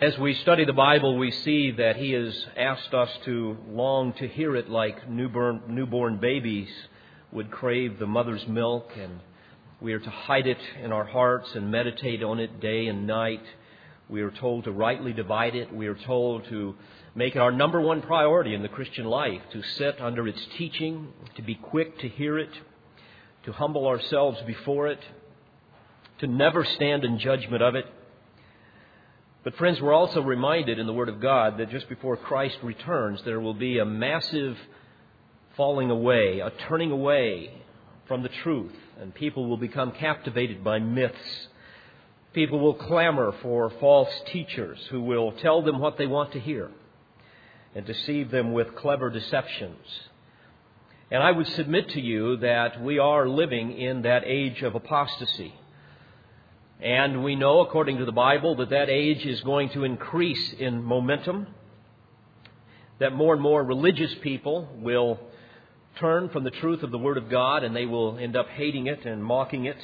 As we study the Bible, we see that He has asked us to long to hear it like newborn, newborn babies would crave the mother's milk, and we are to hide it in our hearts and meditate on it day and night. We are told to rightly divide it. We are told to make it our number one priority in the Christian life, to sit under its teaching, to be quick to hear it, to humble ourselves before it, to never stand in judgment of it but, friends, we're also reminded in the Word of God that just before Christ returns, there will be a massive falling away, a turning away from the truth, and people will become captivated by myths. People will clamor for false teachers who will tell them what they want to hear and deceive them with clever deceptions. And I would submit to you that we are living in that age of apostasy. And we know, according to the Bible, that that age is going to increase in momentum, that more and more religious people will turn from the truth of the Word of God and they will end up hating it and mocking it.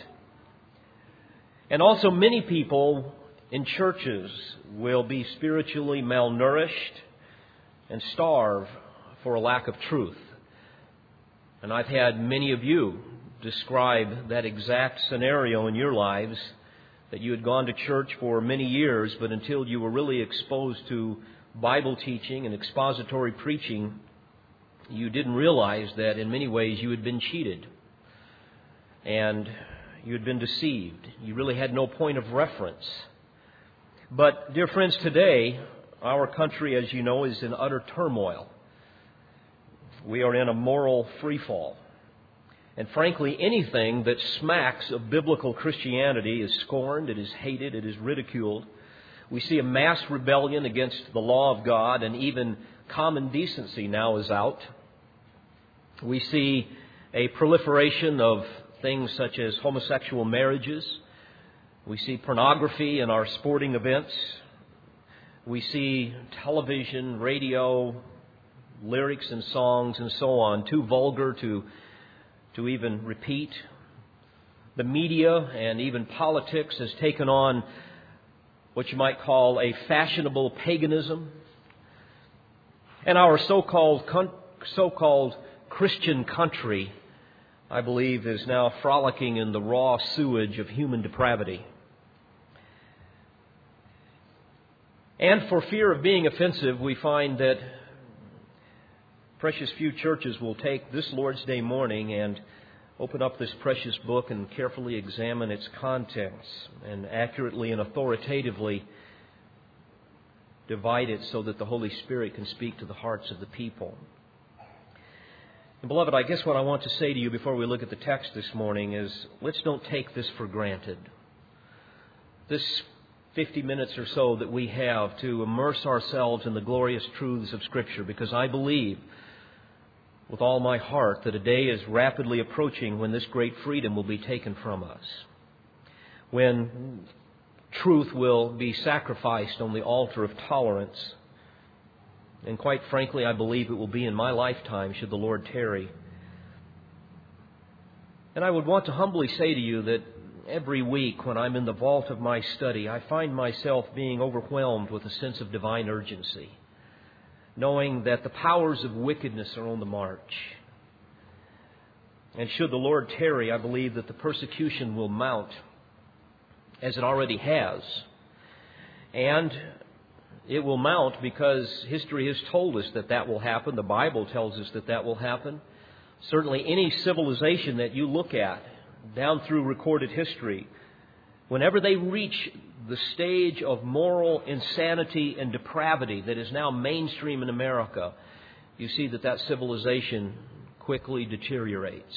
And also, many people in churches will be spiritually malnourished and starve for a lack of truth. And I've had many of you describe that exact scenario in your lives that you had gone to church for many years, but until you were really exposed to Bible teaching and expository preaching, you didn't realize that in many ways you had been cheated and you had been deceived. You really had no point of reference. But, dear friends, today, our country, as you know, is in utter turmoil. We are in a moral freefall. And frankly, anything that smacks of biblical Christianity is scorned, it is hated, it is ridiculed. We see a mass rebellion against the law of God, and even common decency now is out. We see a proliferation of things such as homosexual marriages. We see pornography in our sporting events. We see television, radio, lyrics and songs and so on, too vulgar to to even repeat. The media and even politics has taken on what you might call a fashionable paganism. And our so-called so-called Christian country, I believe, is now frolicking in the raw sewage of human depravity. And for fear of being offensive, we find that precious few churches will take this Lord's Day morning and open up this precious book and carefully examine its contents and accurately and authoritatively divide it so that the Holy Spirit can speak to the hearts of the people. And beloved, I guess what I want to say to you before we look at the text this morning is let's don't take this for granted. This 50 minutes or so that we have to immerse ourselves in the glorious truths of Scripture because I believe with all my heart that a day is rapidly approaching when this great freedom will be taken from us. When truth will be sacrificed on the altar of tolerance. And quite frankly, I believe it will be in my lifetime should the Lord tarry. And I would want to humbly say to you that every week when I'm in the vault of my study, I find myself being overwhelmed with a sense of divine urgency knowing that the powers of wickedness are on the march. And should the Lord tarry, I believe that the persecution will mount, as it already has. And it will mount because history has told us that that will happen. The Bible tells us that that will happen. Certainly, any civilization that you look at down through recorded history, whenever they reach the stage of moral insanity and depravity that is now mainstream in America, you see that that civilization quickly deteriorates.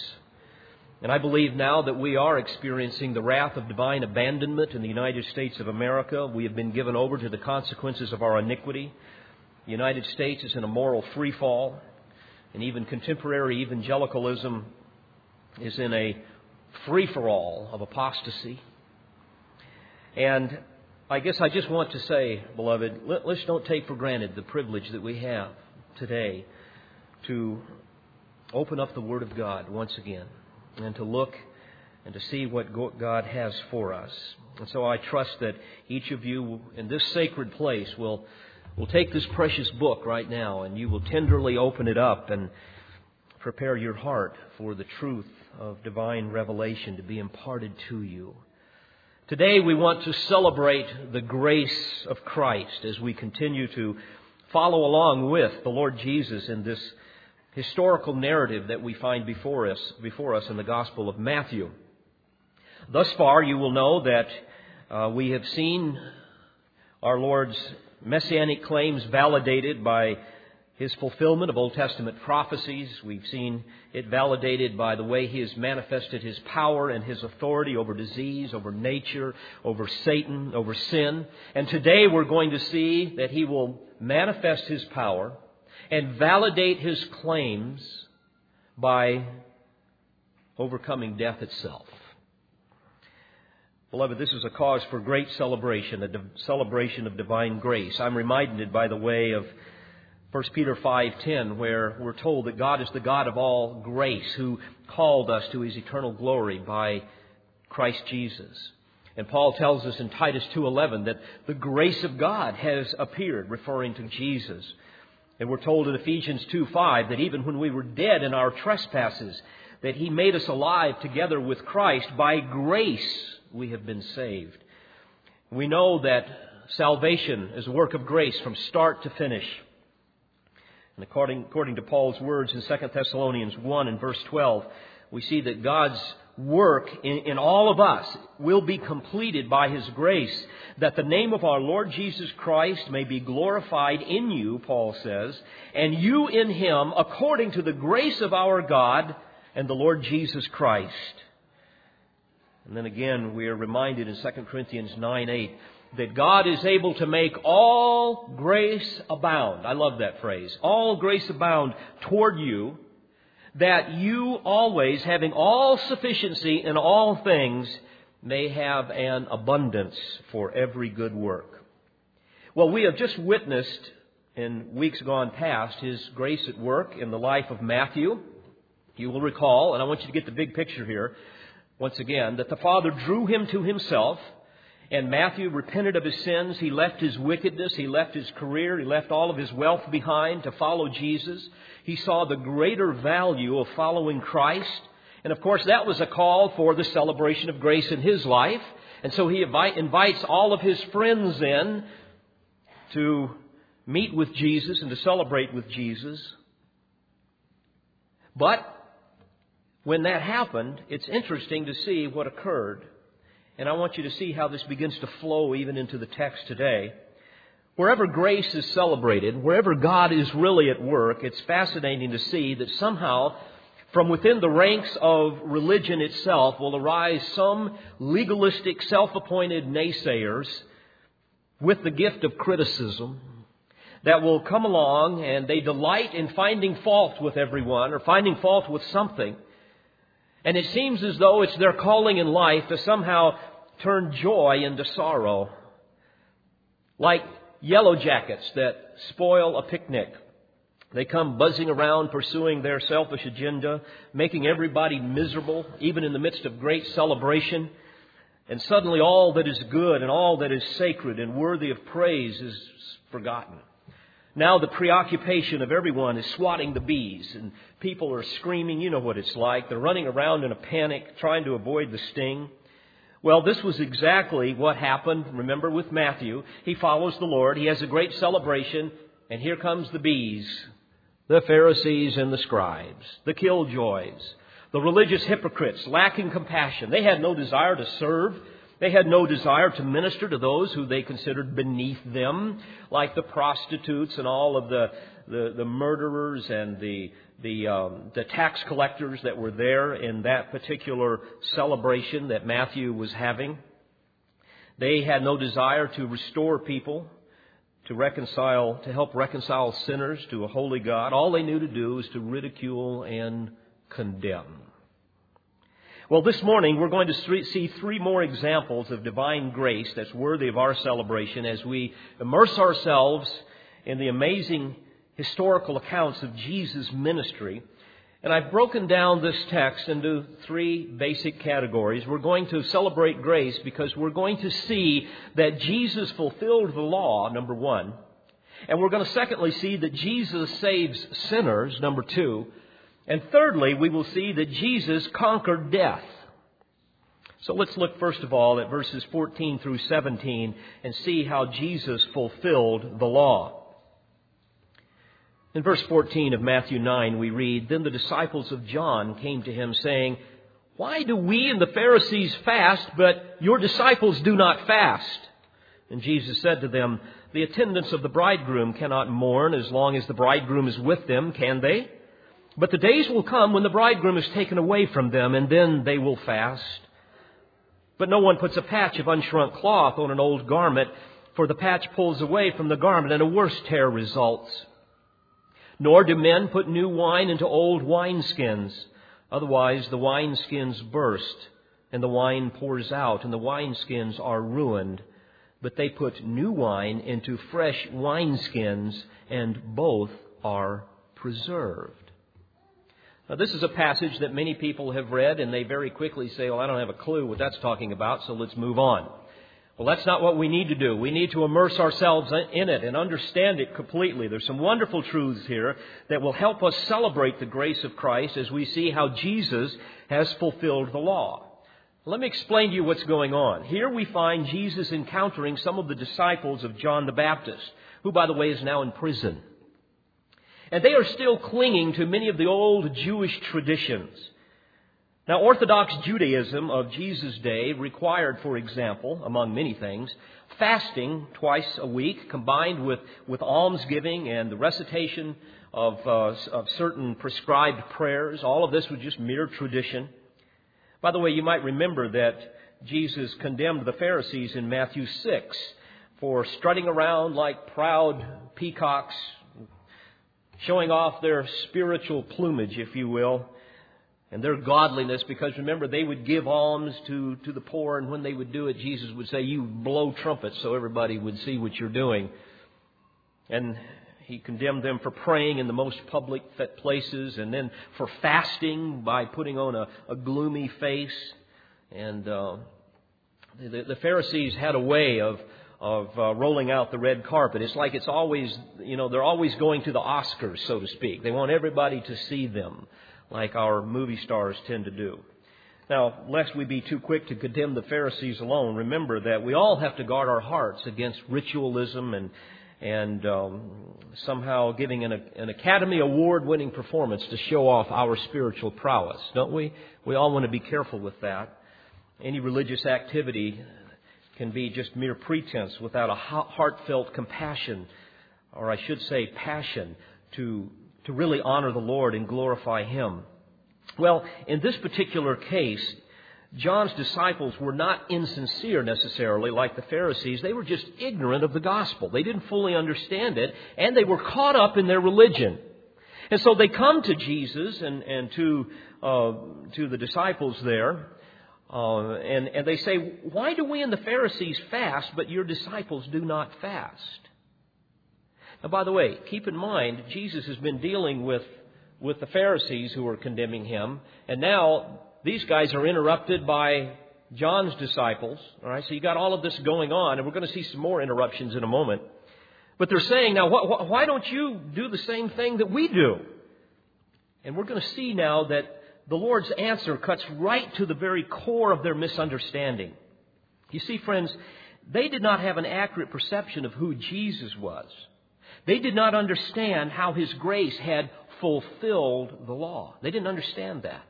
And I believe now that we are experiencing the wrath of divine abandonment in the United States of America. We have been given over to the consequences of our iniquity. The United States is in a moral freefall, and even contemporary evangelicalism is in a free for all of apostasy. And I guess I just want to say, beloved, let, us don't take for granted the privilege that we have today to open up the Word of God once again and to look and to see what God has for us. And so I trust that each of you in this sacred place will, will take this precious book right now and you will tenderly open it up and prepare your heart for the truth of divine revelation to be imparted to you. Today we want to celebrate the grace of Christ as we continue to follow along with the Lord Jesus in this historical narrative that we find before us, before us in the Gospel of Matthew. Thus far, you will know that uh, we have seen our Lord's messianic claims validated by his fulfillment of Old Testament prophecies. We've seen it validated by the way he has manifested his power and his authority over disease, over nature, over Satan, over sin. And today we're going to see that he will manifest his power and validate his claims by overcoming death itself. Beloved, this is a cause for great celebration, a celebration of divine grace. I'm reminded by the way of 1 Peter 5:10 where we're told that God is the God of all grace who called us to his eternal glory by Christ Jesus. And Paul tells us in Titus 2:11 that the grace of God has appeared referring to Jesus. And we're told in Ephesians 2:5 that even when we were dead in our trespasses that he made us alive together with Christ by grace we have been saved. We know that salvation is a work of grace from start to finish. And according, according to Paul's words in 2 Thessalonians 1 and verse 12, we see that God's work in, in, all of us will be completed by His grace, that the name of our Lord Jesus Christ may be glorified in you, Paul says, and you in Him, according to the grace of our God and the Lord Jesus Christ. And then again, we are reminded in 2 Corinthians 9 8 that God is able to make all grace abound. I love that phrase. All grace abound toward you, that you always, having all sufficiency in all things, may have an abundance for every good work. Well, we have just witnessed in weeks gone past His grace at work in the life of Matthew. You will recall, and I want you to get the big picture here, once again, that the Father drew him to himself and Matthew repented of his sins. He left his wickedness. He left his career. He left all of his wealth behind to follow Jesus. He saw the greater value of following Christ. And of course, that was a call for the celebration of grace in his life. And so he invites all of his friends in to meet with Jesus and to celebrate with Jesus. But when that happened, it's interesting to see what occurred. And I want you to see how this begins to flow even into the text today. Wherever grace is celebrated, wherever God is really at work, it's fascinating to see that somehow from within the ranks of religion itself will arise some legalistic, self appointed naysayers with the gift of criticism that will come along and they delight in finding fault with everyone or finding fault with something. And it seems as though it's their calling in life to somehow turn joy into sorrow. Like yellow jackets that spoil a picnic. They come buzzing around pursuing their selfish agenda, making everybody miserable, even in the midst of great celebration. And suddenly all that is good and all that is sacred and worthy of praise is forgotten. Now the preoccupation of everyone is swatting the bees, and people are screaming. You know what it's like. They're running around in a panic, trying to avoid the sting. Well, this was exactly what happened, remember, with Matthew. He follows the Lord, he has a great celebration, and here comes the bees the Pharisees and the scribes, the killjoys, the religious hypocrites, lacking compassion. They had no desire to serve. They had no desire to minister to those who they considered beneath them, like the prostitutes and all of the, the, the murderers and the, the, um, the tax collectors that were there in that particular celebration that Matthew was having. They had no desire to restore people, to reconcile, to help reconcile sinners to a holy God. All they knew to do was to ridicule and condemn. Well, this morning we're going to see three more examples of divine grace that's worthy of our celebration as we immerse ourselves in the amazing historical accounts of Jesus' ministry And I've broken down this text into three basic categories. We're going to celebrate grace because we're going to see that Jesus fulfilled the law, number one. And we're going to secondly see that Jesus saves sinners, number two. And thirdly, we will see that Jesus conquered death. So let's look first of all at verses 14 through 17 and see how Jesus fulfilled the law. In verse 14 of Matthew 9, we read, Then the disciples of John came to him, saying, Why do we and the Pharisees fast, but your disciples do not fast? And Jesus said to them, The attendants of the bridegroom cannot mourn as long as the bridegroom is with them, can they? But the days will come when the bridegroom is taken away from them, and then they will fast. But no one puts a patch of unshrunk cloth on an old garment, for the patch pulls away from the garment, and a worse tear results. Nor do men put new wine into old wineskins. Otherwise, the wineskins burst, and the wine pours out, and the wineskins are ruined. But they put new wine into fresh wineskins, and both are preserved. Now, this is a passage that many people have read, and they very quickly say, Well, I don't have a clue what that's talking about, so let's move on. Well, that's not what we need to do. We need to immerse ourselves in it and understand it completely. There's some wonderful truths here that will help us celebrate the grace of Christ as we see how Jesus has fulfilled the law. Let me explain to you what's going on. Here we find Jesus encountering some of the disciples of John the Baptist, who, by the way, is now in prison. And they are still clinging to many of the old Jewish traditions. Now, Orthodox Judaism of Jesus' day required, for example, among many things, fasting twice a week combined with, with almsgiving and the recitation of, uh, of certain prescribed prayers. All of this was just mere tradition. By the way, you might remember that Jesus condemned the Pharisees in Matthew 6 for strutting around like proud peacocks, showing off their spiritual plumage, if you will and their godliness because remember they would give alms to, to the poor and when they would do it jesus would say you blow trumpets so everybody would see what you're doing. And he condemned them for praying in the most public places and then for fasting by putting on a, a gloomy face. And uh, the, the pharisees had a way of of uh, rolling out the red carpet. It's like it's always, you know, they're always going to the Oscars, so to speak. They want everybody to see them like our movie stars tend to do. Now, lest we be too quick to condemn the Pharisees alone, remember that we all have to guard our hearts against ritualism and and um, somehow giving an, an Academy Award winning performance to show off our spiritual prowess, don't we? We all want to be careful with that. Any religious activity can be just mere pretense without a heartfelt compassion, or I should say passion, to to really honor the Lord and glorify Him. Well, in this particular case, John's disciples were not insincere necessarily like the Pharisees. They were just ignorant of the gospel. They didn't fully understand it, and they were caught up in their religion. And so they come to Jesus and, and to, uh, to the disciples there, uh, and, and they say, Why do we and the Pharisees fast, but your disciples do not fast? Now, by the way, keep in mind, Jesus has been dealing with, with the Pharisees who are condemning him, and now these guys are interrupted by John's disciples. All right, so you got all of this going on, and we're going to see some more interruptions in a moment. But they're saying, now, wh- wh- why don't you do the same thing that we do? And we're going to see now that the Lord's answer cuts right to the very core of their misunderstanding. You see, friends, they did not have an accurate perception of who Jesus was. They did not understand how His grace had fulfilled the law. They didn't understand that.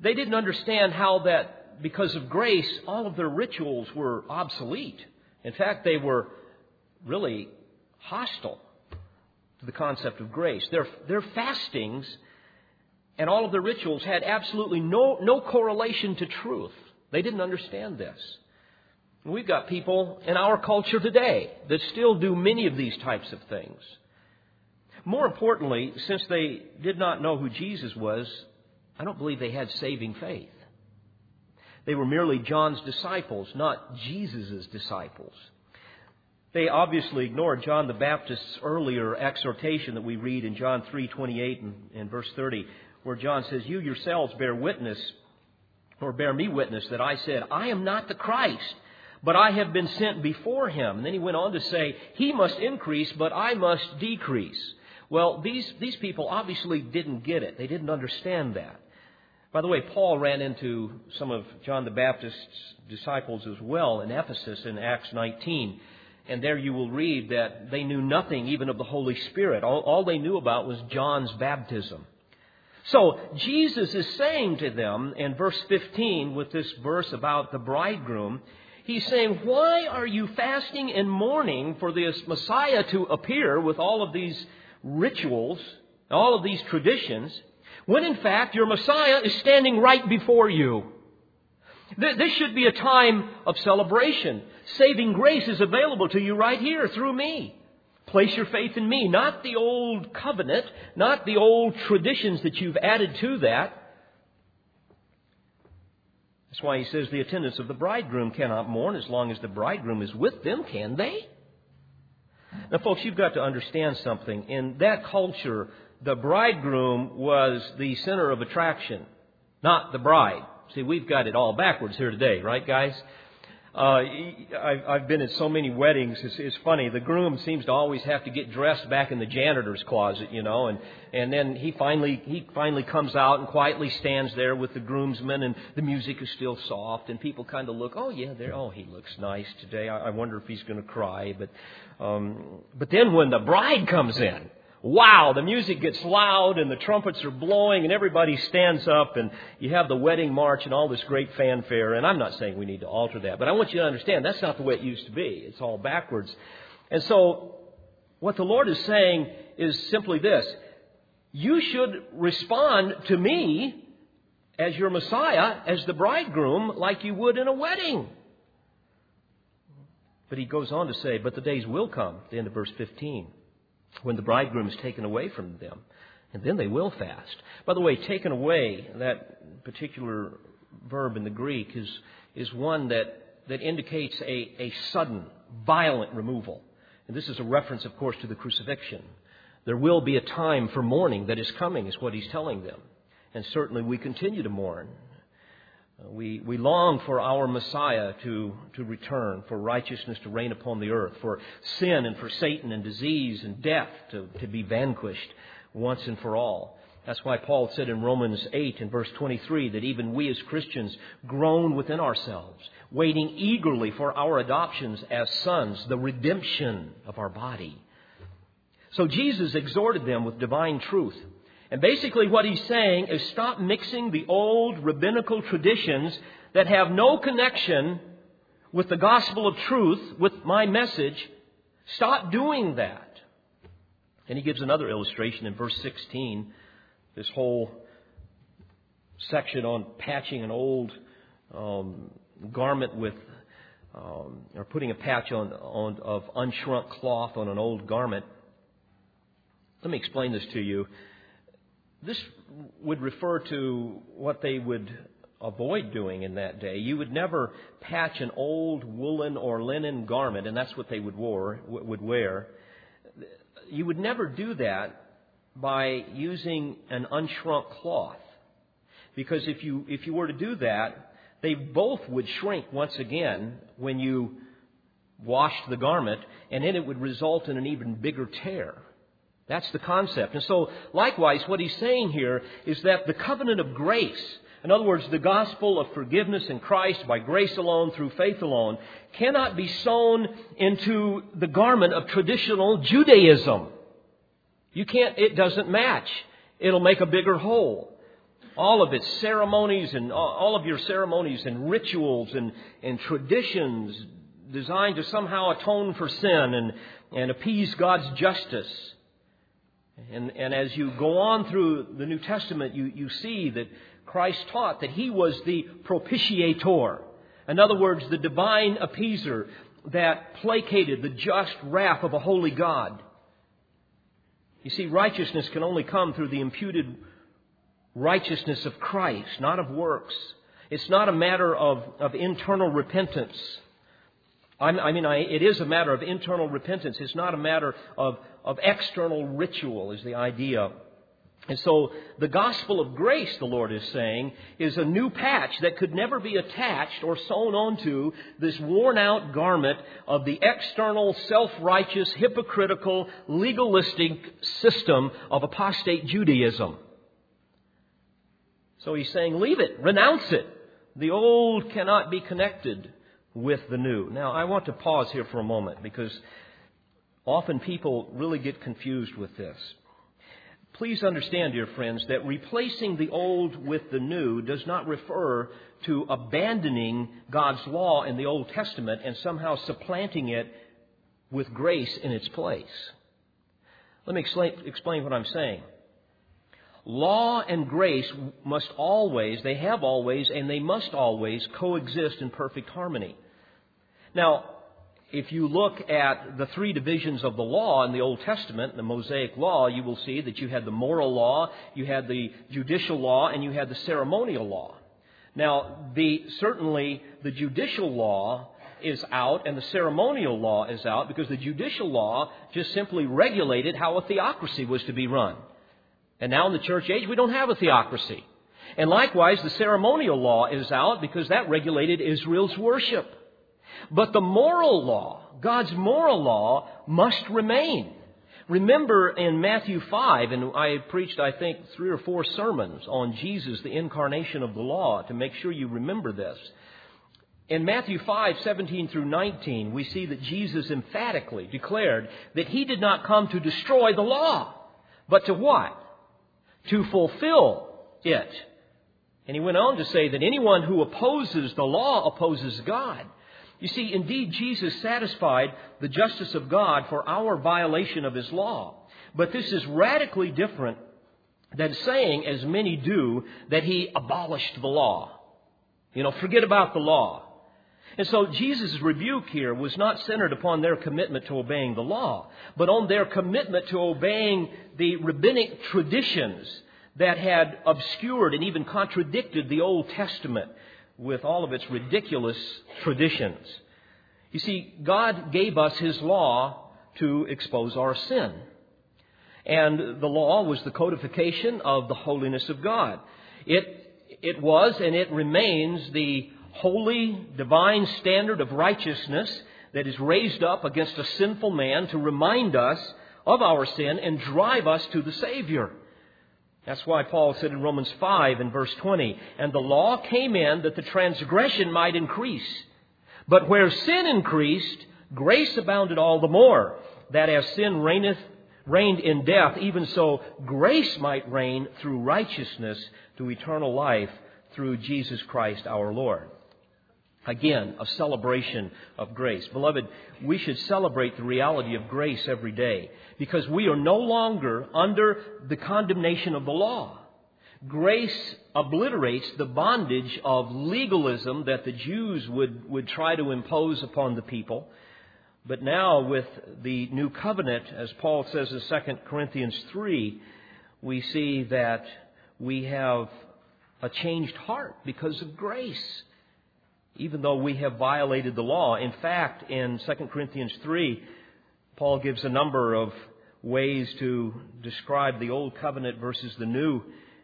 They didn't understand how that, because of grace, all of their rituals were obsolete. In fact, they were really hostile to the concept of grace. Their, their fastings and all of the rituals had absolutely no, no correlation to truth. They didn't understand this. We've got people in our culture today that still do many of these types of things. More importantly, since they did not know who Jesus was, I don't believe they had saving faith. They were merely John's disciples, not Jesus' disciples. They obviously ignored John the Baptist's earlier exhortation that we read in John 3:28 and, and verse 30, where John says, You yourselves bear witness, or bear me witness, that I said, I am not the Christ, but I have been sent before him. And then he went on to say, He must increase, but I must decrease. Well, these, these people obviously didn't get it. They didn't understand that. By the way, Paul ran into some of John the Baptist's disciples as well in Ephesus in Acts 19. And there you will read that they knew nothing even of the Holy Spirit. All, all they knew about was John's baptism. So Jesus is saying to them in verse 15 with this verse about the bridegroom, he's saying, Why are you fasting and mourning for this Messiah to appear with all of these rituals, all of these traditions, when in fact your Messiah is standing right before you? This should be a time of celebration. Saving grace is available to you right here through me. Place your faith in me, not the old covenant, not the old traditions that you've added to that. That's why he says the attendants of the bridegroom cannot mourn as long as the bridegroom is with them, can they? Now, folks, you've got to understand something. In that culture, the bridegroom was the center of attraction, not the bride. See, we've got it all backwards here today, right, guys? Uh, I've, been at so many weddings. It's, it's funny. The groom seems to always have to get dressed back in the janitor's closet, you know, and and then he finally he finally comes out and quietly stands there with the groomsmen, and the music is still soft, and people kind of look, oh yeah, there, oh he looks nice today. I, I wonder if he's going to cry, but um, but then when the bride comes in, wow, the music gets loud and the trumpets are blowing and everybody stands up and you have the wedding march and all this great fanfare. And I'm not saying we need to alter that, but I want you to understand that's not the way it used to be. It's all backwards. And so what the Lord is saying is simply this. You should respond to me as your Messiah, as the bridegroom, like you would in a wedding. But he goes on to say, but the days will come, the end of verse 15 when the bridegroom is taken away from them. And then they will fast. By the way, taken away, that particular verb in the Greek is, is one that, that indicates a, a sudden, violent removal. And this is a reference, of course, to the crucifixion. There will be a time for mourning that is coming, is what he's telling them. And certainly we continue to mourn. We, we long for our Messiah to, to return, for righteousness to reign upon the earth, for sin and for Satan and disease and death to, to be vanquished once and for all. That's why Paul said in Romans 8 and verse 23 that even we as Christians groan within ourselves, waiting eagerly for our adoptions as sons, the redemption of our body. So Jesus exhorted them with divine truth. And basically, what he's saying is stop mixing the old rabbinical traditions that have no connection with the gospel of truth, with my message. Stop doing that. And he gives another illustration in verse 16, this whole section on patching an old um, garment with, um, or putting a patch on, on, of unshrunk cloth on an old garment. Let me explain this to you. This would refer to what they would avoid doing in that day. You would never patch an old woolen or linen garment, and that's what they would, wore, would wear. You would never do that by using an unshrunk cloth. Because if you, if you were to do that, they both would shrink once again when you washed the garment, and then it would result in an even bigger tear. That's the concept. And so, likewise, what he's saying here is that the covenant of grace, in other words, the gospel of forgiveness in Christ by grace alone, through faith alone, cannot be sewn into the garment of traditional Judaism. You can't, it doesn't match. It'll make a bigger hole. All of its ceremonies and all of your ceremonies and rituals and, and traditions designed to somehow atone for sin and, and appease God's justice and, and as you go on through the New Testament, you, you see that Christ taught that He was the propitiator. In other words, the divine appeaser that placated the just wrath of a holy God. You see, righteousness can only come through the imputed righteousness of Christ, not of works. It's not a matter of, of internal repentance. I mean, I, it is a matter of internal repentance. It's not a matter of, of external ritual, is the idea And so the gospel of grace, the Lord is saying, is a new patch that could never be attached or sewn onto this worn out garment of the external, self-righteous, hypocritical, legalistic system of apostate Judaism. So he's saying, leave it, renounce it. The old cannot be connected with the new. Now, I want to pause here for a moment because often people really get confused with this. Please understand, dear friends, that replacing the old with the new does not refer to abandoning God's law in the Old Testament and somehow supplanting it with grace in its place. Let me explain, what I'm saying. Law and grace must always, they have always, and they must always coexist in perfect harmony. Now, if you look at the three divisions of the law in the Old Testament, the Mosaic law, you will see that you had the moral law, you had the judicial law, and you had the ceremonial law. Now, the, certainly the judicial law is out and the ceremonial law is out because the judicial law just simply regulated how a theocracy was to be run. And now in the church age, we don't have a theocracy. And likewise, the ceremonial law is out because that regulated Israel's worship. But the moral law, God's moral law, must remain. Remember in Matthew 5, and I preached, I think, three or four sermons on Jesus, the incarnation of the law, to make sure you remember this. In Matthew 5, 17 through 19, we see that Jesus emphatically declared that he did not come to destroy the law, but to what? To fulfill it. And he went on to say that anyone who opposes the law opposes God. You see, indeed, Jesus satisfied the justice of God for our violation of his law. But this is radically different than saying, as many do, that he abolished the law. You know, forget about the law. And so Jesus' rebuke here was not centered upon their commitment to obeying the law, but on their commitment to obeying the rabbinic traditions that had obscured and even contradicted the Old Testament with all of its ridiculous traditions. You see, God gave us His law to expose our sin. And the law was the codification of the holiness of God. It, it was and it remains the holy, divine standard of righteousness that is raised up against a sinful man to remind us of our sin and drive us to the Savior. That's why Paul said in Romans 5 and verse 20, and the law came in that the transgression might increase. But where sin increased, grace abounded all the more, that as sin reigneth, reigned in death, even so grace might reign through righteousness to eternal life through Jesus Christ our Lord. Again, a celebration of grace. Beloved, we should celebrate the reality of grace every day because we are no longer under the condemnation of the law. Grace obliterates the bondage of legalism that the Jews would, would try to impose upon the people. But now, with the new covenant, as Paul says in 2 Corinthians 3, we see that we have a changed heart because of grace even though we have violated the law. In fact, in 2 Corinthians 3, Paul gives a number of ways to describe the old covenant versus the new.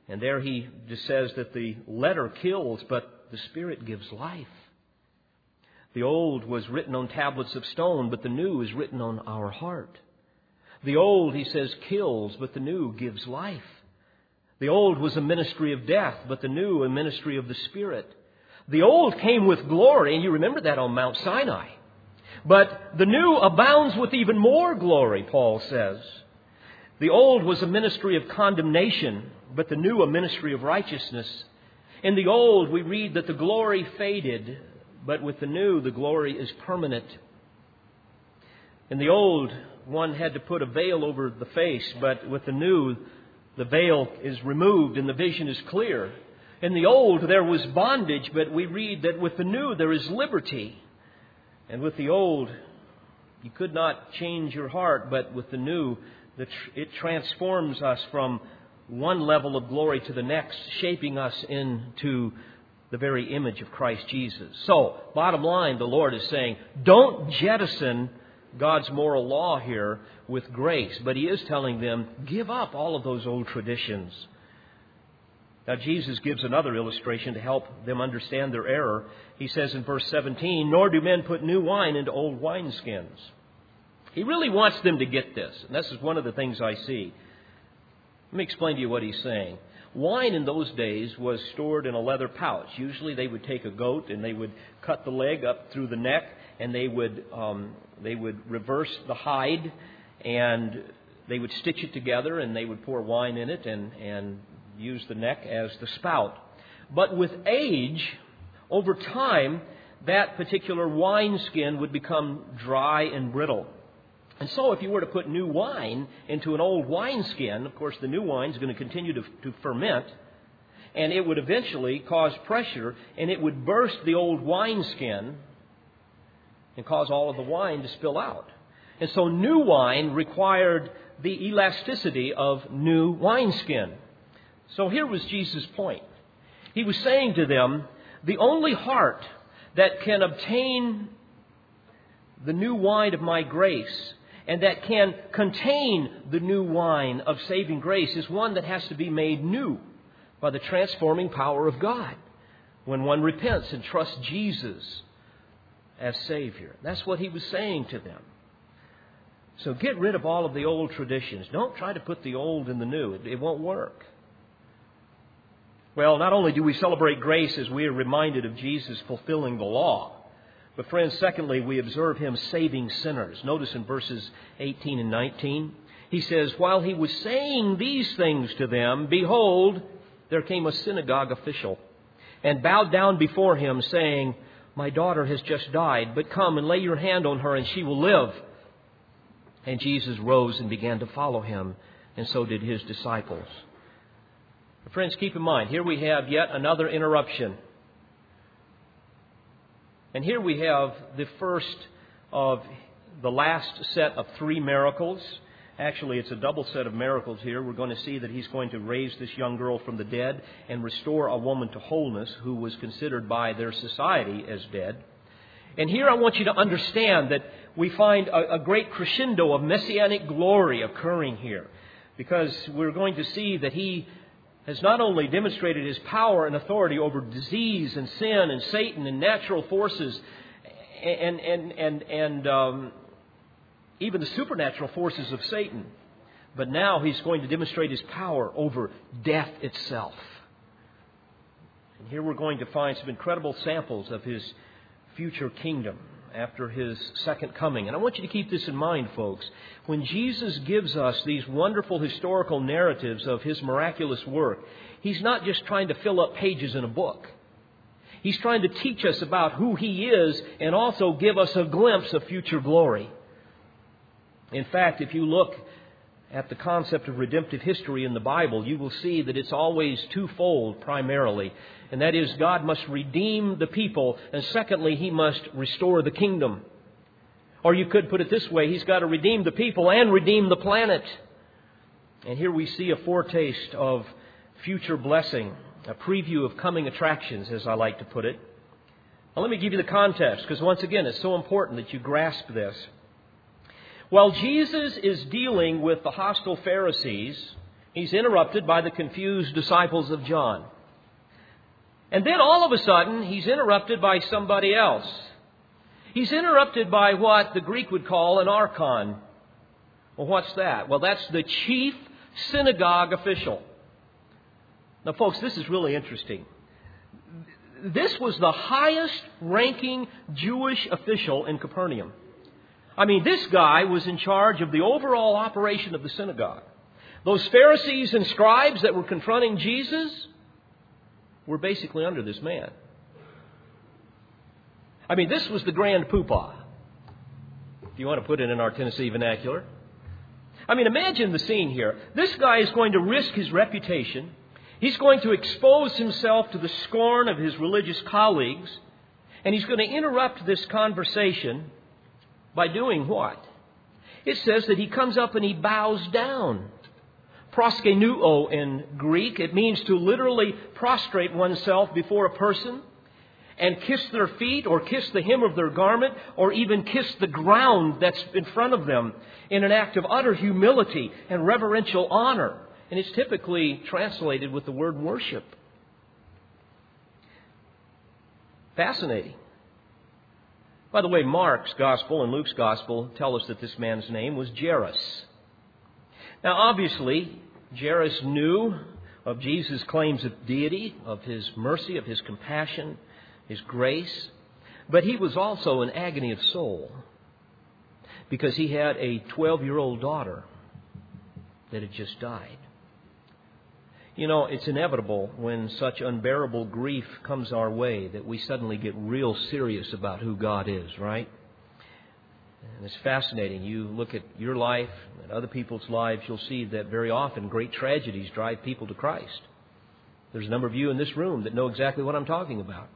And there he just says that the letter kills, but the Spirit gives life. The old was written on tablets of stone, but the new is written on our heart. The old, he says, kills, but the new gives life. The old was a ministry of death, but the new a ministry of the Spirit. The old came with glory, and you remember that on Mount Sinai. But the new abounds with even more glory, Paul says. The old was a ministry of condemnation, but the new a ministry of righteousness. In the old, we read that the glory faded, but with the new, the glory is permanent. In the old, one had to put a veil over the face, but with the new, the veil is removed and the vision is clear. In the old, there was bondage, but we read that with the new, there is liberty. And with the old, you could not change your heart, but with the new, it transforms us from one level of glory to the next, shaping us into the very image of Christ Jesus. So, bottom line, the Lord is saying, don't jettison God's moral law here with grace. But he is telling them, give up all of those old traditions. Now, Jesus gives another illustration to help them understand their error. He says in verse 17, Nor do men put new wine into old wineskins. He really wants them to get this. And this is one of the things I see. Let me explain to you what he's saying. Wine in those days was stored in a leather pouch. Usually they would take a goat and they would cut the leg up through the neck and they would, um, they would reverse the hide and they would stitch it together and they would pour wine in it and, and use the neck as the spout. But with age, over time, that particular wineskin would become dry and brittle. And so, if you were to put new wine into an old wineskin, of course, the new wine is going to continue to, to ferment, and it would eventually cause pressure, and it would burst the old wineskin and cause all of the wine to spill out. And so, new wine required the elasticity of new wineskin. So, here was Jesus' point. He was saying to them, the only heart that can obtain the new wine of my grace and that can contain the new wine of saving grace is one that has to be made new by the transforming power of God when one repents and trusts Jesus as Savior. That's what he was saying to them. So get rid of all of the old traditions. Don't try to put the old in the new, it, it won't work. Well, not only do we celebrate grace as we are reminded of Jesus fulfilling the law, but, friends, secondly, we observe him saving sinners. Notice in verses 18 and 19, he says, While he was saying these things to them, behold, there came a synagogue official and bowed down before him, saying, My daughter has just died, but come and lay your hand on her, and she will live. And Jesus rose and began to follow him, and so did his disciples. Friends, keep in mind, here we have yet another interruption and here we have the first of the last set of three miracles. Actually, it's a double set of miracles here. We're going to see that he's going to raise this young girl from the dead and restore a woman to wholeness who was considered by their society as dead. And here I want you to understand that we find a, a great crescendo of messianic glory occurring here because we're going to see that he has not only demonstrated his power and authority over disease and sin and Satan and natural forces and, and, and, and um, even the supernatural forces of Satan, but now he's going to demonstrate his power over death itself. And here we're going to find some incredible samples of his future kingdom after his second coming. And I want you to keep this in mind, folks. When Jesus gives us these wonderful historical narratives of his miraculous work, he's not just trying to fill up pages in a book. He's trying to teach us about who he is and also give us a glimpse of future glory. In fact, if you look at the concept of redemptive history in the Bible, you will see that it's always twofold primarily. And that is, God must redeem the people, and secondly, He must restore the kingdom. Or you could put it this way He's got to redeem the people and redeem the planet. And here we see a foretaste of future blessing, a preview of coming attractions, as I like to put it. Now, let me give you the context, because once again, it's so important that you grasp this. While Jesus is dealing with the hostile Pharisees, he's interrupted by the confused disciples of John. And then all of a sudden, he's interrupted by somebody else. He's interrupted by what the Greek would call an archon. Well, what's that? Well, that's the chief synagogue official. Now, folks, this is really interesting. This was the highest ranking Jewish official in Capernaum. I mean, this guy was in charge of the overall operation of the synagogue. Those Pharisees and scribes that were confronting Jesus were basically under this man. I mean, this was the grand poopah, if you want to put it in our Tennessee vernacular. I mean, imagine the scene here. This guy is going to risk his reputation. He's going to expose himself to the scorn of his religious colleagues, and he's going to interrupt this conversation by doing what? It says that he comes up and he bows down. Proskuneo in Greek, it means to literally prostrate oneself before a person. and kiss their feet or kiss the hem of their garment or even kiss the ground that's in front of them in an act of utter humility and reverential honor. And it's typically translated with the word worship. Fascinating. By the way, Mark's gospel and Luke's gospel tell us that this man's name was Jairus. Now, obviously, Jairus knew of Jesus' claims of deity, of his mercy, of his compassion, his grace, but he was also in agony of soul because he had a 12 year old daughter that had just died. You know, it's inevitable when such unbearable grief comes our way that we suddenly get real serious about who God is, right? And it's fascinating. You look at your life and other people's lives, you'll see that very often great tragedies drive people to Christ. There's a number of you in this room that know exactly what I'm talking about.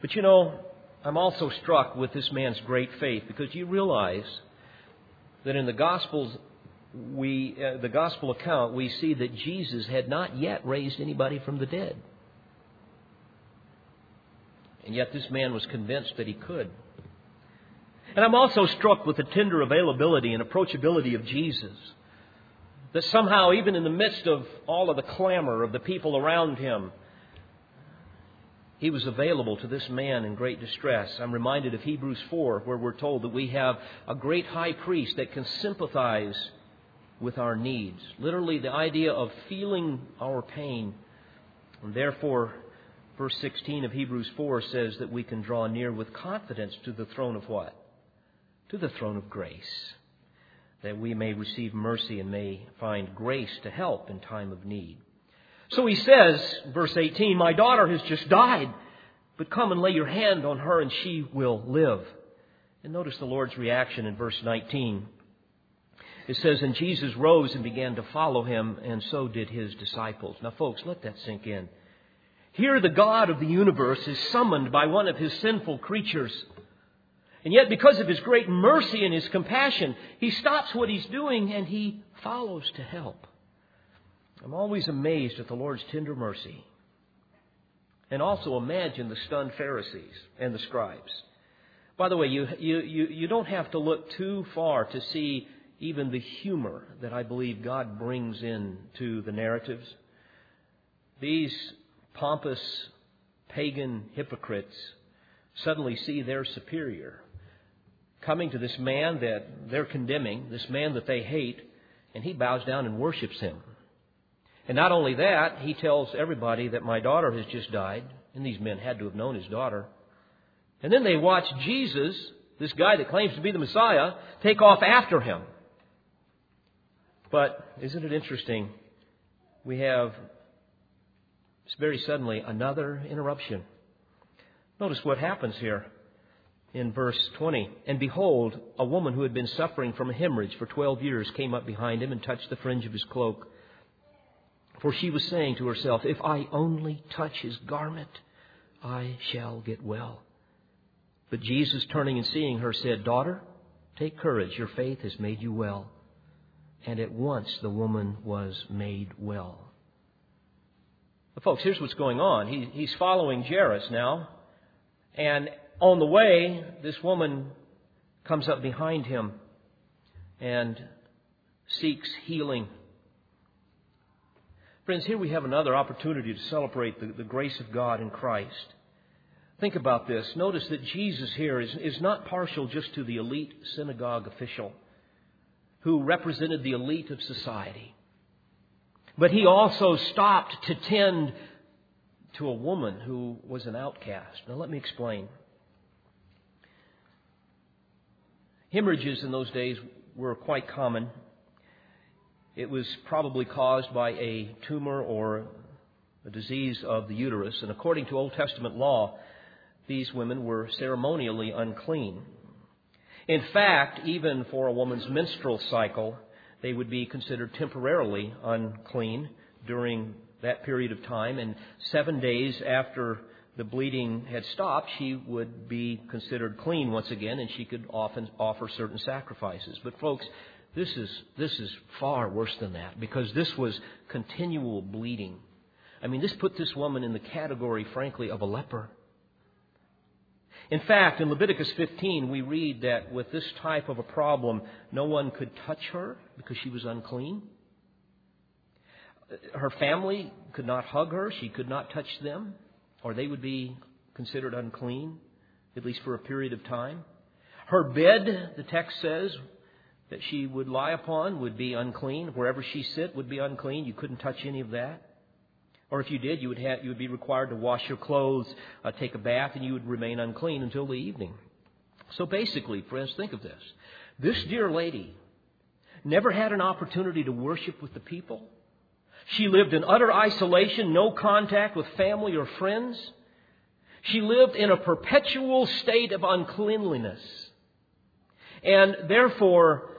But you know, I'm also struck with this man's great faith because you realize that in the Gospels we, uh, the gospel account, we see that Jesus had not yet raised anybody from the dead. And yet this man was convinced that he could. And I'm also struck with the tender availability and approachability of Jesus. That somehow, even in the midst of all of the clamor of the people around him, he was available to this man in great distress. I'm reminded of Hebrews 4, where we're told that we have a great high priest that can sympathize with our needs. Literally, the idea of feeling our pain. And therefore, verse 16 of Hebrews 4 says that we can draw near with confidence to the throne of what? To the throne of grace. That we may receive mercy and may find grace to help in time of need. So he says, verse 18, My daughter has just died, but come and lay your hand on her and she will live. And notice the Lord's reaction in verse 19. It says, And Jesus rose and began to follow him, and so did his disciples. Now, folks, let that sink in. Here, the God of the universe is summoned by one of his sinful creatures. And yet, because of his great mercy and his compassion, he stops what he's doing and he follows to help. I'm always amazed at the Lord's tender mercy. And also imagine the stunned Pharisees and the scribes. By the way, you, you, you, you don't have to look too far to see even the humor that I believe God brings in to the narratives. These pompous pagan hypocrites suddenly see their superior coming to this man that they're condemning, this man that they hate, and he bows down and worships him. And not only that, he tells everybody that my daughter has just died, and these men had to have known his daughter. And then they watch Jesus, this guy that claims to be the Messiah, take off after him. But isn't it interesting? We have very suddenly another interruption. Notice what happens here in verse 20. And behold, a woman who had been suffering from a hemorrhage for 12 years came up behind him and touched the fringe of his cloak. For she was saying to herself, If I only touch his garment, I shall get well. But Jesus, turning and seeing her, said, Daughter, take courage. Your faith has made you well and at once the woman was made well. But folks, here's what's going on. He, he's following Jairus now, and on the way, this woman comes up behind him and seeks healing. Friends, here we have another opportunity to celebrate the, the grace of God in Christ. Think about this. Notice that Jesus here is, is not partial just to the elite synagogue official who represented the elite of society. But he also stopped to tend to a woman who was an outcast. Now, let me explain. Hemorrhages in those days were quite common. It was probably caused by a tumor or a disease of the uterus, and according to Old Testament law, these women were ceremonially unclean. In fact, even for a woman's menstrual cycle, they would be considered temporarily unclean during that period of time. And seven days after the bleeding had stopped, she would be considered clean once again, and she could often offer certain sacrifices. But folks, this is this is far worse than that because this was continual bleeding. I mean, this put this woman in the category, frankly, of a leper. In fact, in Leviticus 15, we read that with this type of a problem, no one could touch her because she was unclean. Her family could not hug her. She could not touch them, or they would be considered unclean, at least for a period of time. Her bed, the text says, that she would lie upon would be unclean. Wherever she sit would be unclean. You couldn't touch any of that. Or if you did, you would, have, you would be required to wash your clothes, uh, take a bath, and you would remain unclean until the evening. So basically, friends, think of this. This dear lady never had an opportunity to worship with the people. She lived in utter isolation, no contact with family or friends. She lived in a perpetual state of uncleanliness. And therefore,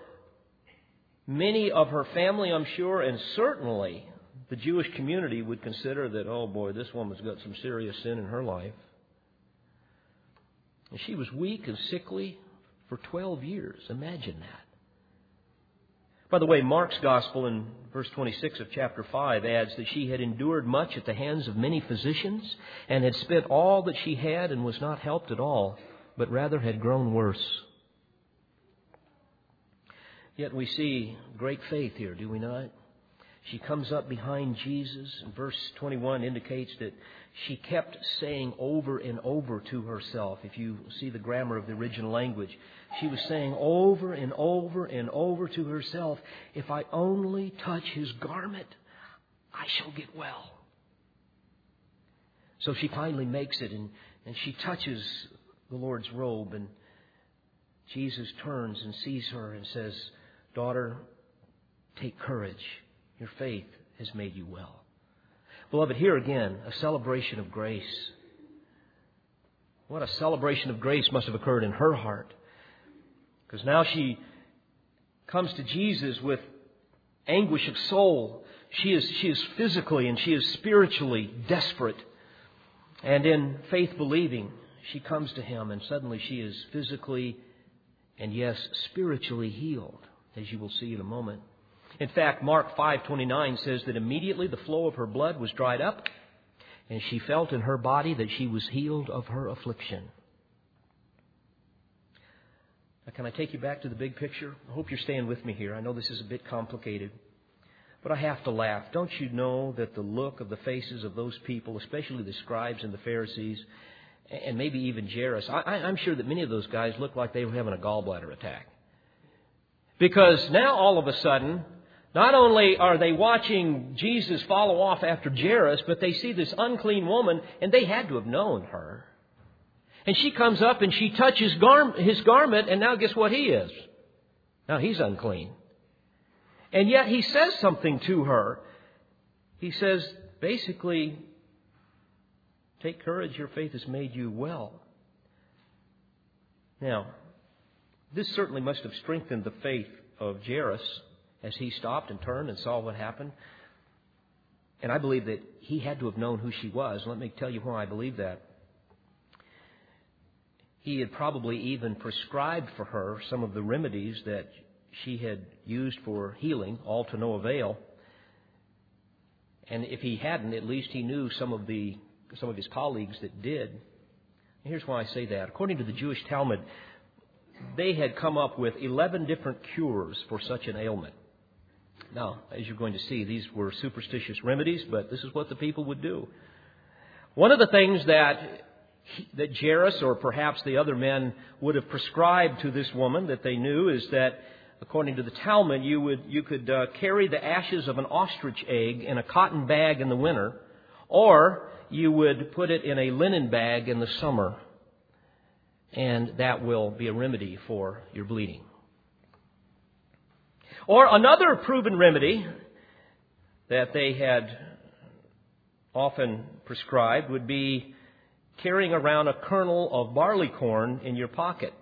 many of her family, I'm sure, and certainly the Jewish community would consider that, oh boy, this woman's got some serious sin in her life. And she was weak and sickly for 12 years. Imagine that. By the way, Mark's gospel in verse 26 of chapter 5 adds that she had endured much at the hands of many physicians and had spent all that she had and was not helped at all, but rather had grown worse. Yet we see great faith here, do we not? She comes up behind Jesus, and verse 21 indicates that she kept saying over and over to herself, if you see the grammar of the original language, she was saying over and over and over to herself, If I only touch his garment, I shall get well. So she finally makes it, and, and she touches the Lord's robe, and Jesus turns and sees her and says, Daughter, take courage. Your faith has made you well. Beloved, here again, a celebration of grace. What a celebration of grace must have occurred in her heart. Because now she comes to Jesus with anguish of soul. She is, she is physically and she is spiritually desperate. And in faith believing, she comes to him and suddenly she is physically and yes, spiritually healed, as you will see in a moment. In fact, Mark 5:29 says that immediately the flow of her blood was dried up, and she felt in her body that she was healed of her affliction. Now, can I take you back to the big picture? I hope you're staying with me here. I know this is a bit complicated, but I have to laugh. Don't you know that the look of the faces of those people, especially the scribes and the Pharisees, and maybe even Jairus, I, I'm sure that many of those guys looked like they were having a gallbladder attack. Because now all of a sudden, not only are they watching Jesus follow off after Jairus, but they see this unclean woman, and they had to have known her. And she comes up and she touches his garment, and now guess what he is? Now he's unclean. And yet he says something to her. He says, basically, take courage, your faith has made you well. Now, this certainly must have strengthened the faith of Jairus as he stopped and turned and saw what happened. And I believe that he had to have known who she was. Let me tell you why I believe that. He had probably even prescribed for her some of the remedies that she had used for healing, all to no avail. And if he hadn't, at least he knew some of the some of his colleagues that did. And here's why I say that. According to the Jewish Talmud, they had come up with 11 different cures for such an ailment. Now, as you're going to see, these were superstitious remedies, but this is what the people would do. One of the things that that Jairus or perhaps the other men would have prescribed to this woman that they knew is that, according to the Talmud, you would you could uh, carry the ashes of an ostrich egg in a cotton bag in the winter, or you would put it in a linen bag in the summer, and that will be a remedy for your bleeding. Or another proven remedy that they had often prescribed would be carrying around a kernel of barley corn in your pocket.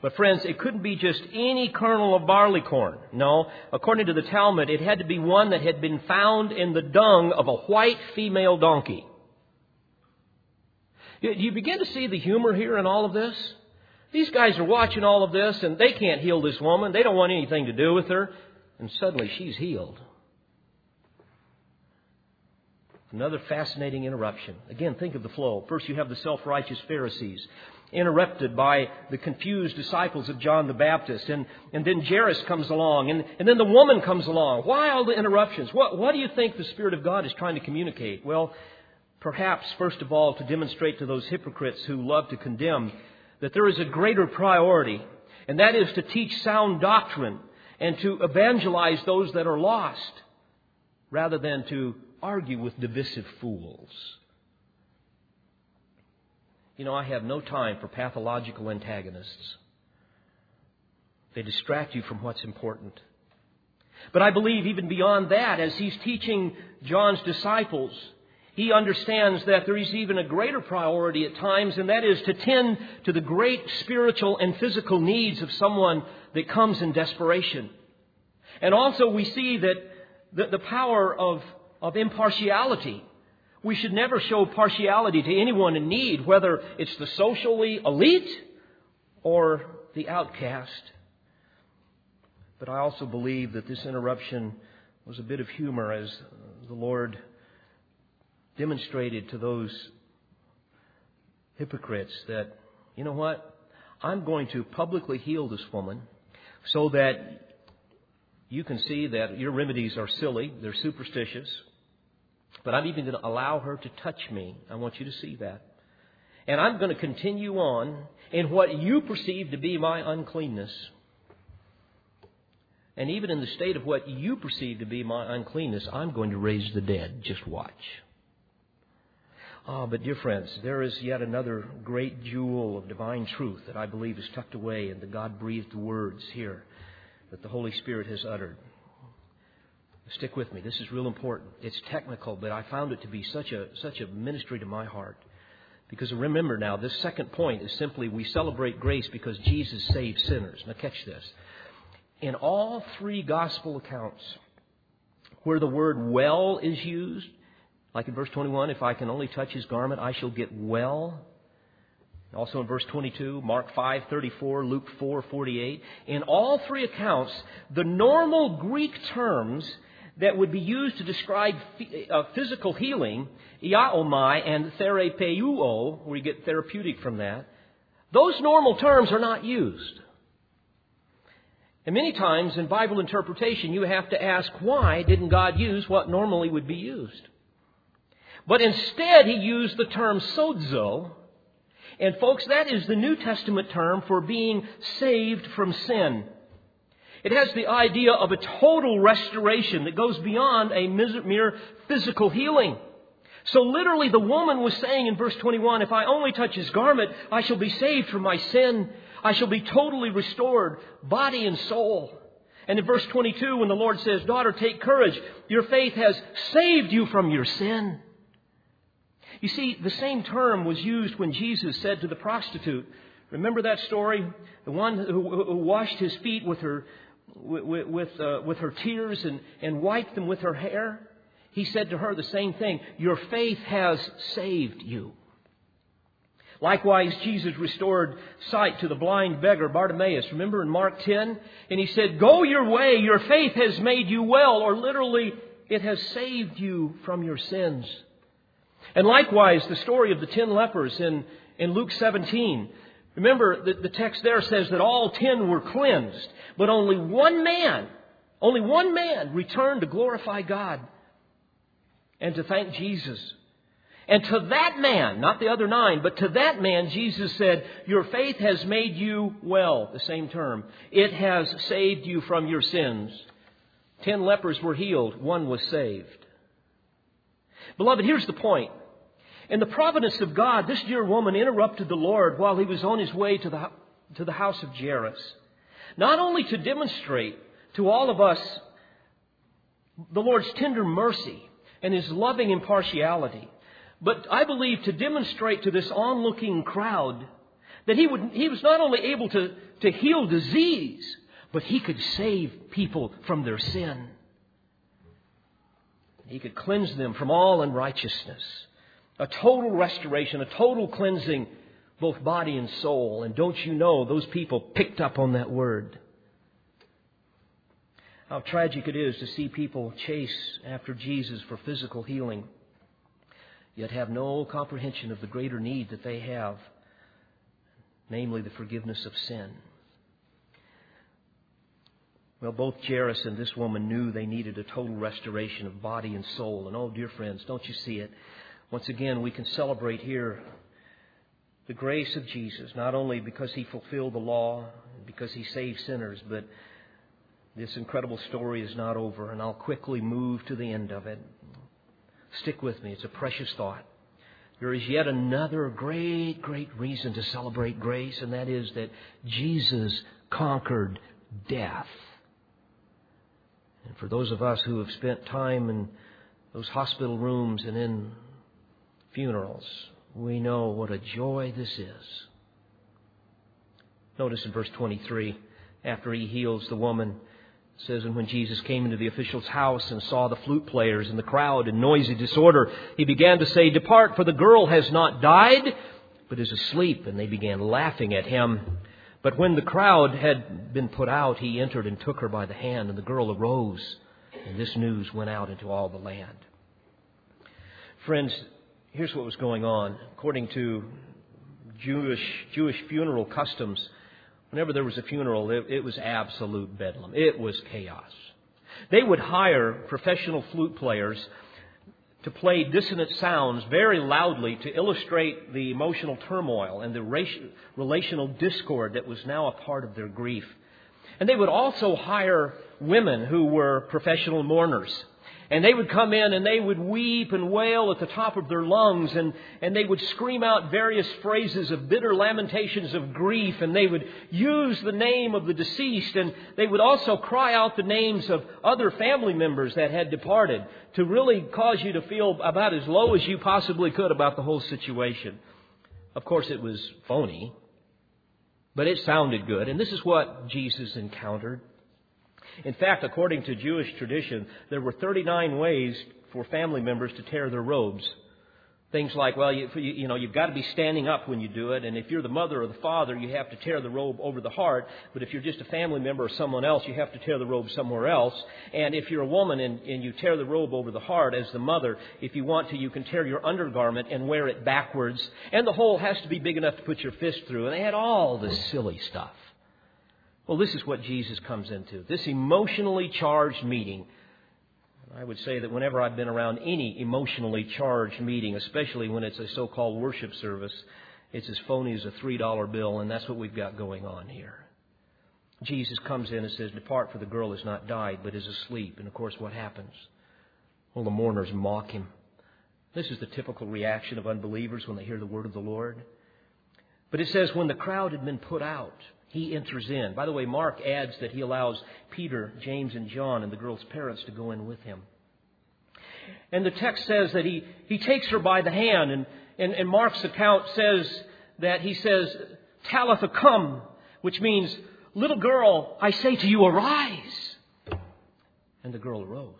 But friends, it couldn't be just any kernel of barley corn. No, according to the Talmud, it had to be one that had been found in the dung of a white female donkey. Do you begin to see the humor here in all of this? These guys are watching all of this and they can't heal this woman. They don't want anything to do with her. And suddenly she's healed. Another fascinating interruption. Again, think of the flow. First, you have the self righteous Pharisees, interrupted by the confused disciples of John the Baptist. And, and then Jairus comes along, and, and then the woman comes along. Why all the interruptions? What, what do you think the Spirit of God is trying to communicate? Well, perhaps, first of all, to demonstrate to those hypocrites who love to condemn that there is a greater priority, and that is to teach sound doctrine and to evangelize those that are lost rather than to argue with divisive fools. You know, I have no time for pathological antagonists. They distract you from what's important. But I believe even beyond that, as he's teaching John's disciples, he understands that there is even a greater priority at times, and that is to tend to the great spiritual and physical needs of someone that comes in desperation. And also we see that the, the power of, of impartiality. We should never show partiality to anyone in need, whether it's the socially elite or the outcast. But I also believe that this interruption was a bit of humor as the Lord demonstrated to those hypocrites that, you know what? I'm going to publicly heal this woman so that you can see that your remedies are silly, they're superstitious, but I'm even going to allow her to touch me. I want you to see that. And I'm going to continue on in what you perceive to be my uncleanness. And even in the state of what you perceive to be my uncleanness, I'm going to raise the dead. Just watch. Ah, but dear friends, there is yet another great jewel of divine truth that I believe is tucked away in the God breathed words here that the Holy Spirit has uttered. Stick with me. This is real important. It's technical, but I found it to be such a, such a ministry to my heart. Because remember now, this second point is simply we celebrate grace because Jesus saves sinners. Now catch this. In all three gospel accounts, where the word well is used, like in verse 21, if I can only touch his garment, I shall get well. Also in verse 22, Mark 5:34, Luke 4:48, in all three accounts, the normal Greek terms that would be used to describe uh, physical healing, iaomai and therapeuo, where you get therapeutic from that, those normal terms are not used. And many times in Bible interpretation, you have to ask, why didn't God use what normally would be used? But instead, he used the term sozo, and folks, that is the New Testament term for being saved from sin. It has the idea of a total restoration that goes beyond a mere physical healing. So literally the woman was saying in verse 21, if I only touch his garment, I shall be saved from my sin. I shall be totally restored, body and soul. And in verse 22, when the Lord says, daughter, take courage, your faith has saved you from your sin. You see, the same term was used when Jesus said to the prostitute, remember that story? The one who, washed his feet with her, with, with, uh, with her tears and, and wiped them with her hair? He said to her the same thing. Your faith has saved you. Likewise, Jesus restored sight to the blind beggar Bartimaeus. Remember in Mark 10? And he said, Go your way, your faith has made you well, or literally, it has saved you from your sins. And likewise, the story of the ten lepers in, in Luke 17. Remember, the, the text there says that all ten were cleansed, but only one man, only one man returned to glorify God and to thank Jesus. And to that man, not the other nine, but to that man, Jesus said, Your faith has made you well, the same term. It has saved you from your sins. Ten lepers were healed, one was saved. Beloved, here's the point. In the providence of God, this dear woman interrupted the Lord while he was on his way to the, to the house of Jairus. Not only to demonstrate to all of us the Lord's tender mercy and his loving impartiality, but I believe to demonstrate to this onlooking crowd that he, would, he was not only able to, to heal disease, but he could save people from their sin. He could cleanse them from all unrighteousness. A total restoration, a total cleansing, both body and soul. And don't you know, those people picked up on that word. How tragic it is to see people chase after Jesus for physical healing. yet have no comprehension of the greater need that they have, namely the forgiveness of sin. Well, both Jairus and this woman knew they needed a total restoration of body and soul. And oh, dear friends, don't you see it? Once again, we can celebrate here the grace of Jesus, not only because he fulfilled the law, because he saved sinners, but this incredible story is not over, and I'll quickly move to the end of it. Stick with me, it's a precious thought. There is yet another great, great reason to celebrate grace, and that is that Jesus conquered death. And for those of us who have spent time in those hospital rooms and in funerals, we know what a joy this is. Notice in verse 23, after he heals the woman, says, And when Jesus came into the official's house and saw the flute players and the crowd in noisy disorder, he began to say, Depart, for the girl has not died, but is asleep. And they began laughing at him. But when the crowd had been put out, he entered and took her by the hand, and the girl arose. And this news went out into all the land. Friends, here's what was going on. According to Jewish, Jewish funeral customs, whenever there was a funeral, it, it was absolute bedlam. It was chaos. They would hire professional flute players to play dissonant sounds very loudly to illustrate the emotional turmoil and the relational discord that was now a part of their grief. And they would also hire women who were professional mourners. And they would come in and they would weep and wail at the top of their lungs and, and they would scream out various phrases of bitter lamentations of grief and they would use the name of the deceased and they would also cry out the names of other family members that had departed to really cause you to feel about as low as you possibly could about the whole situation. Of course, it was phony, but it sounded good. And this is what Jesus encountered. In fact, according to Jewish tradition, there were 39 ways for family members to tear their robes. Things like, well, you, you know, you've got to be standing up when you do it, and if you're the mother or the father, you have to tear the robe over the heart. But if you're just a family member or someone else, you have to tear the robe somewhere else. And if you're a woman and, and you tear the robe over the heart as the mother, if you want to, you can tear your undergarment and wear it backwards. And the hole has to be big enough to put your fist through. And they had all this silly stuff. Well, this is what Jesus comes into this emotionally charged meeting. I would say that whenever I've been around any emotionally charged meeting, especially when it's a so called worship service, it's as phony as a $3 bill, and that's what we've got going on here. Jesus comes in and says, Depart, for the girl has not died, but is asleep. And of course, what happens? Well, the mourners mock him. This is the typical reaction of unbelievers when they hear the word of the Lord. But it says, When the crowd had been put out, he enters in. By the way, Mark adds that he allows Peter, James, and John and the girl's parents to go in with him. And the text says that he, he takes her by the hand, and, and, and Mark's account says that he says, Talitha kum, which means, little girl, I say to you, arise. And the girl arose.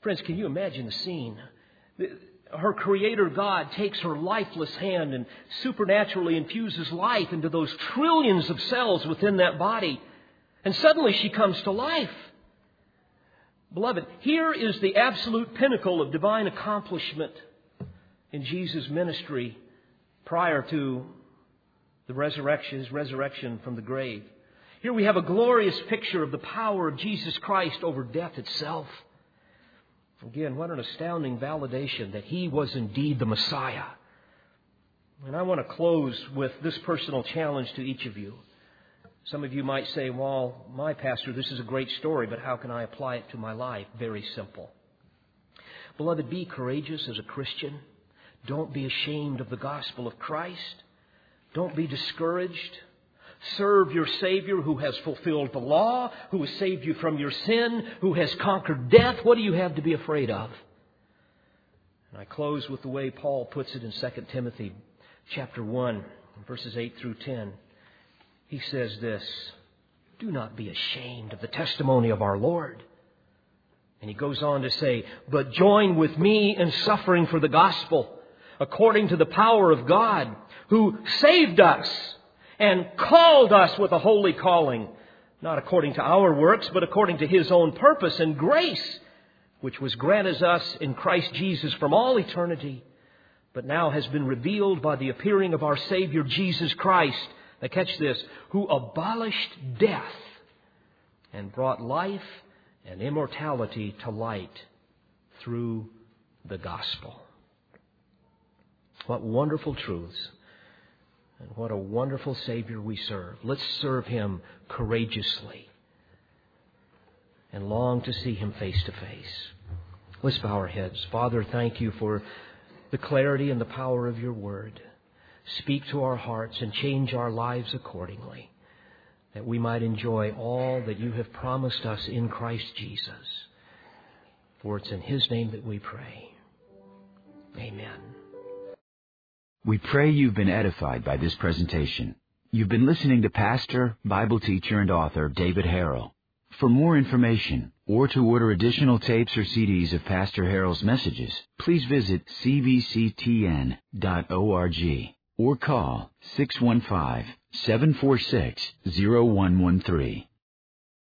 Friends, can you imagine the scene? Her creator God takes her lifeless hand and supernaturally infuses life into those trillions of cells within that body. And suddenly she comes to life. Beloved, here is the absolute pinnacle of divine accomplishment in Jesus' ministry prior to the resurrection, his resurrection from the grave. Here we have a glorious picture of the power of Jesus Christ over death itself. Again, what an astounding validation that he was indeed the Messiah. And I want to close with this personal challenge to each of you. Some of you might say, well, my pastor, this is a great story, but how can I apply it to my life? Very simple. Beloved, be courageous as a Christian. Don't be ashamed of the gospel of Christ. Don't be discouraged. Serve your Savior who has fulfilled the law, who has saved you from your sin, who has conquered death. What do you have to be afraid of? And I close with the way Paul puts it in 2 Timothy chapter 1, verses 8 through 10. He says this Do not be ashamed of the testimony of our Lord. And he goes on to say, But join with me in suffering for the gospel, according to the power of God, who saved us and called us with a holy calling, not according to our works, but according to His own purpose and grace, which was granted us in Christ Jesus from all eternity, but now has been revealed by the appearing of our Savior Jesus Christ. Now catch this, who abolished death and brought life and immortality to light through the gospel. What wonderful truths. And what a wonderful Savior we serve. Let's serve Him courageously and long to see Him face to face. Let's bow our heads. Father, thank you for the clarity and the power of your word. Speak to our hearts and change our lives accordingly, that we might enjoy all that you have promised us in Christ Jesus. For it's in His name that we pray. Amen. We pray you've been edified by this presentation. You've been listening to pastor, Bible teacher, and author David Harrell. For more information or to order additional tapes or CDs of Pastor Harrell's messages, please visit cvctn.org or call 615 746 0113.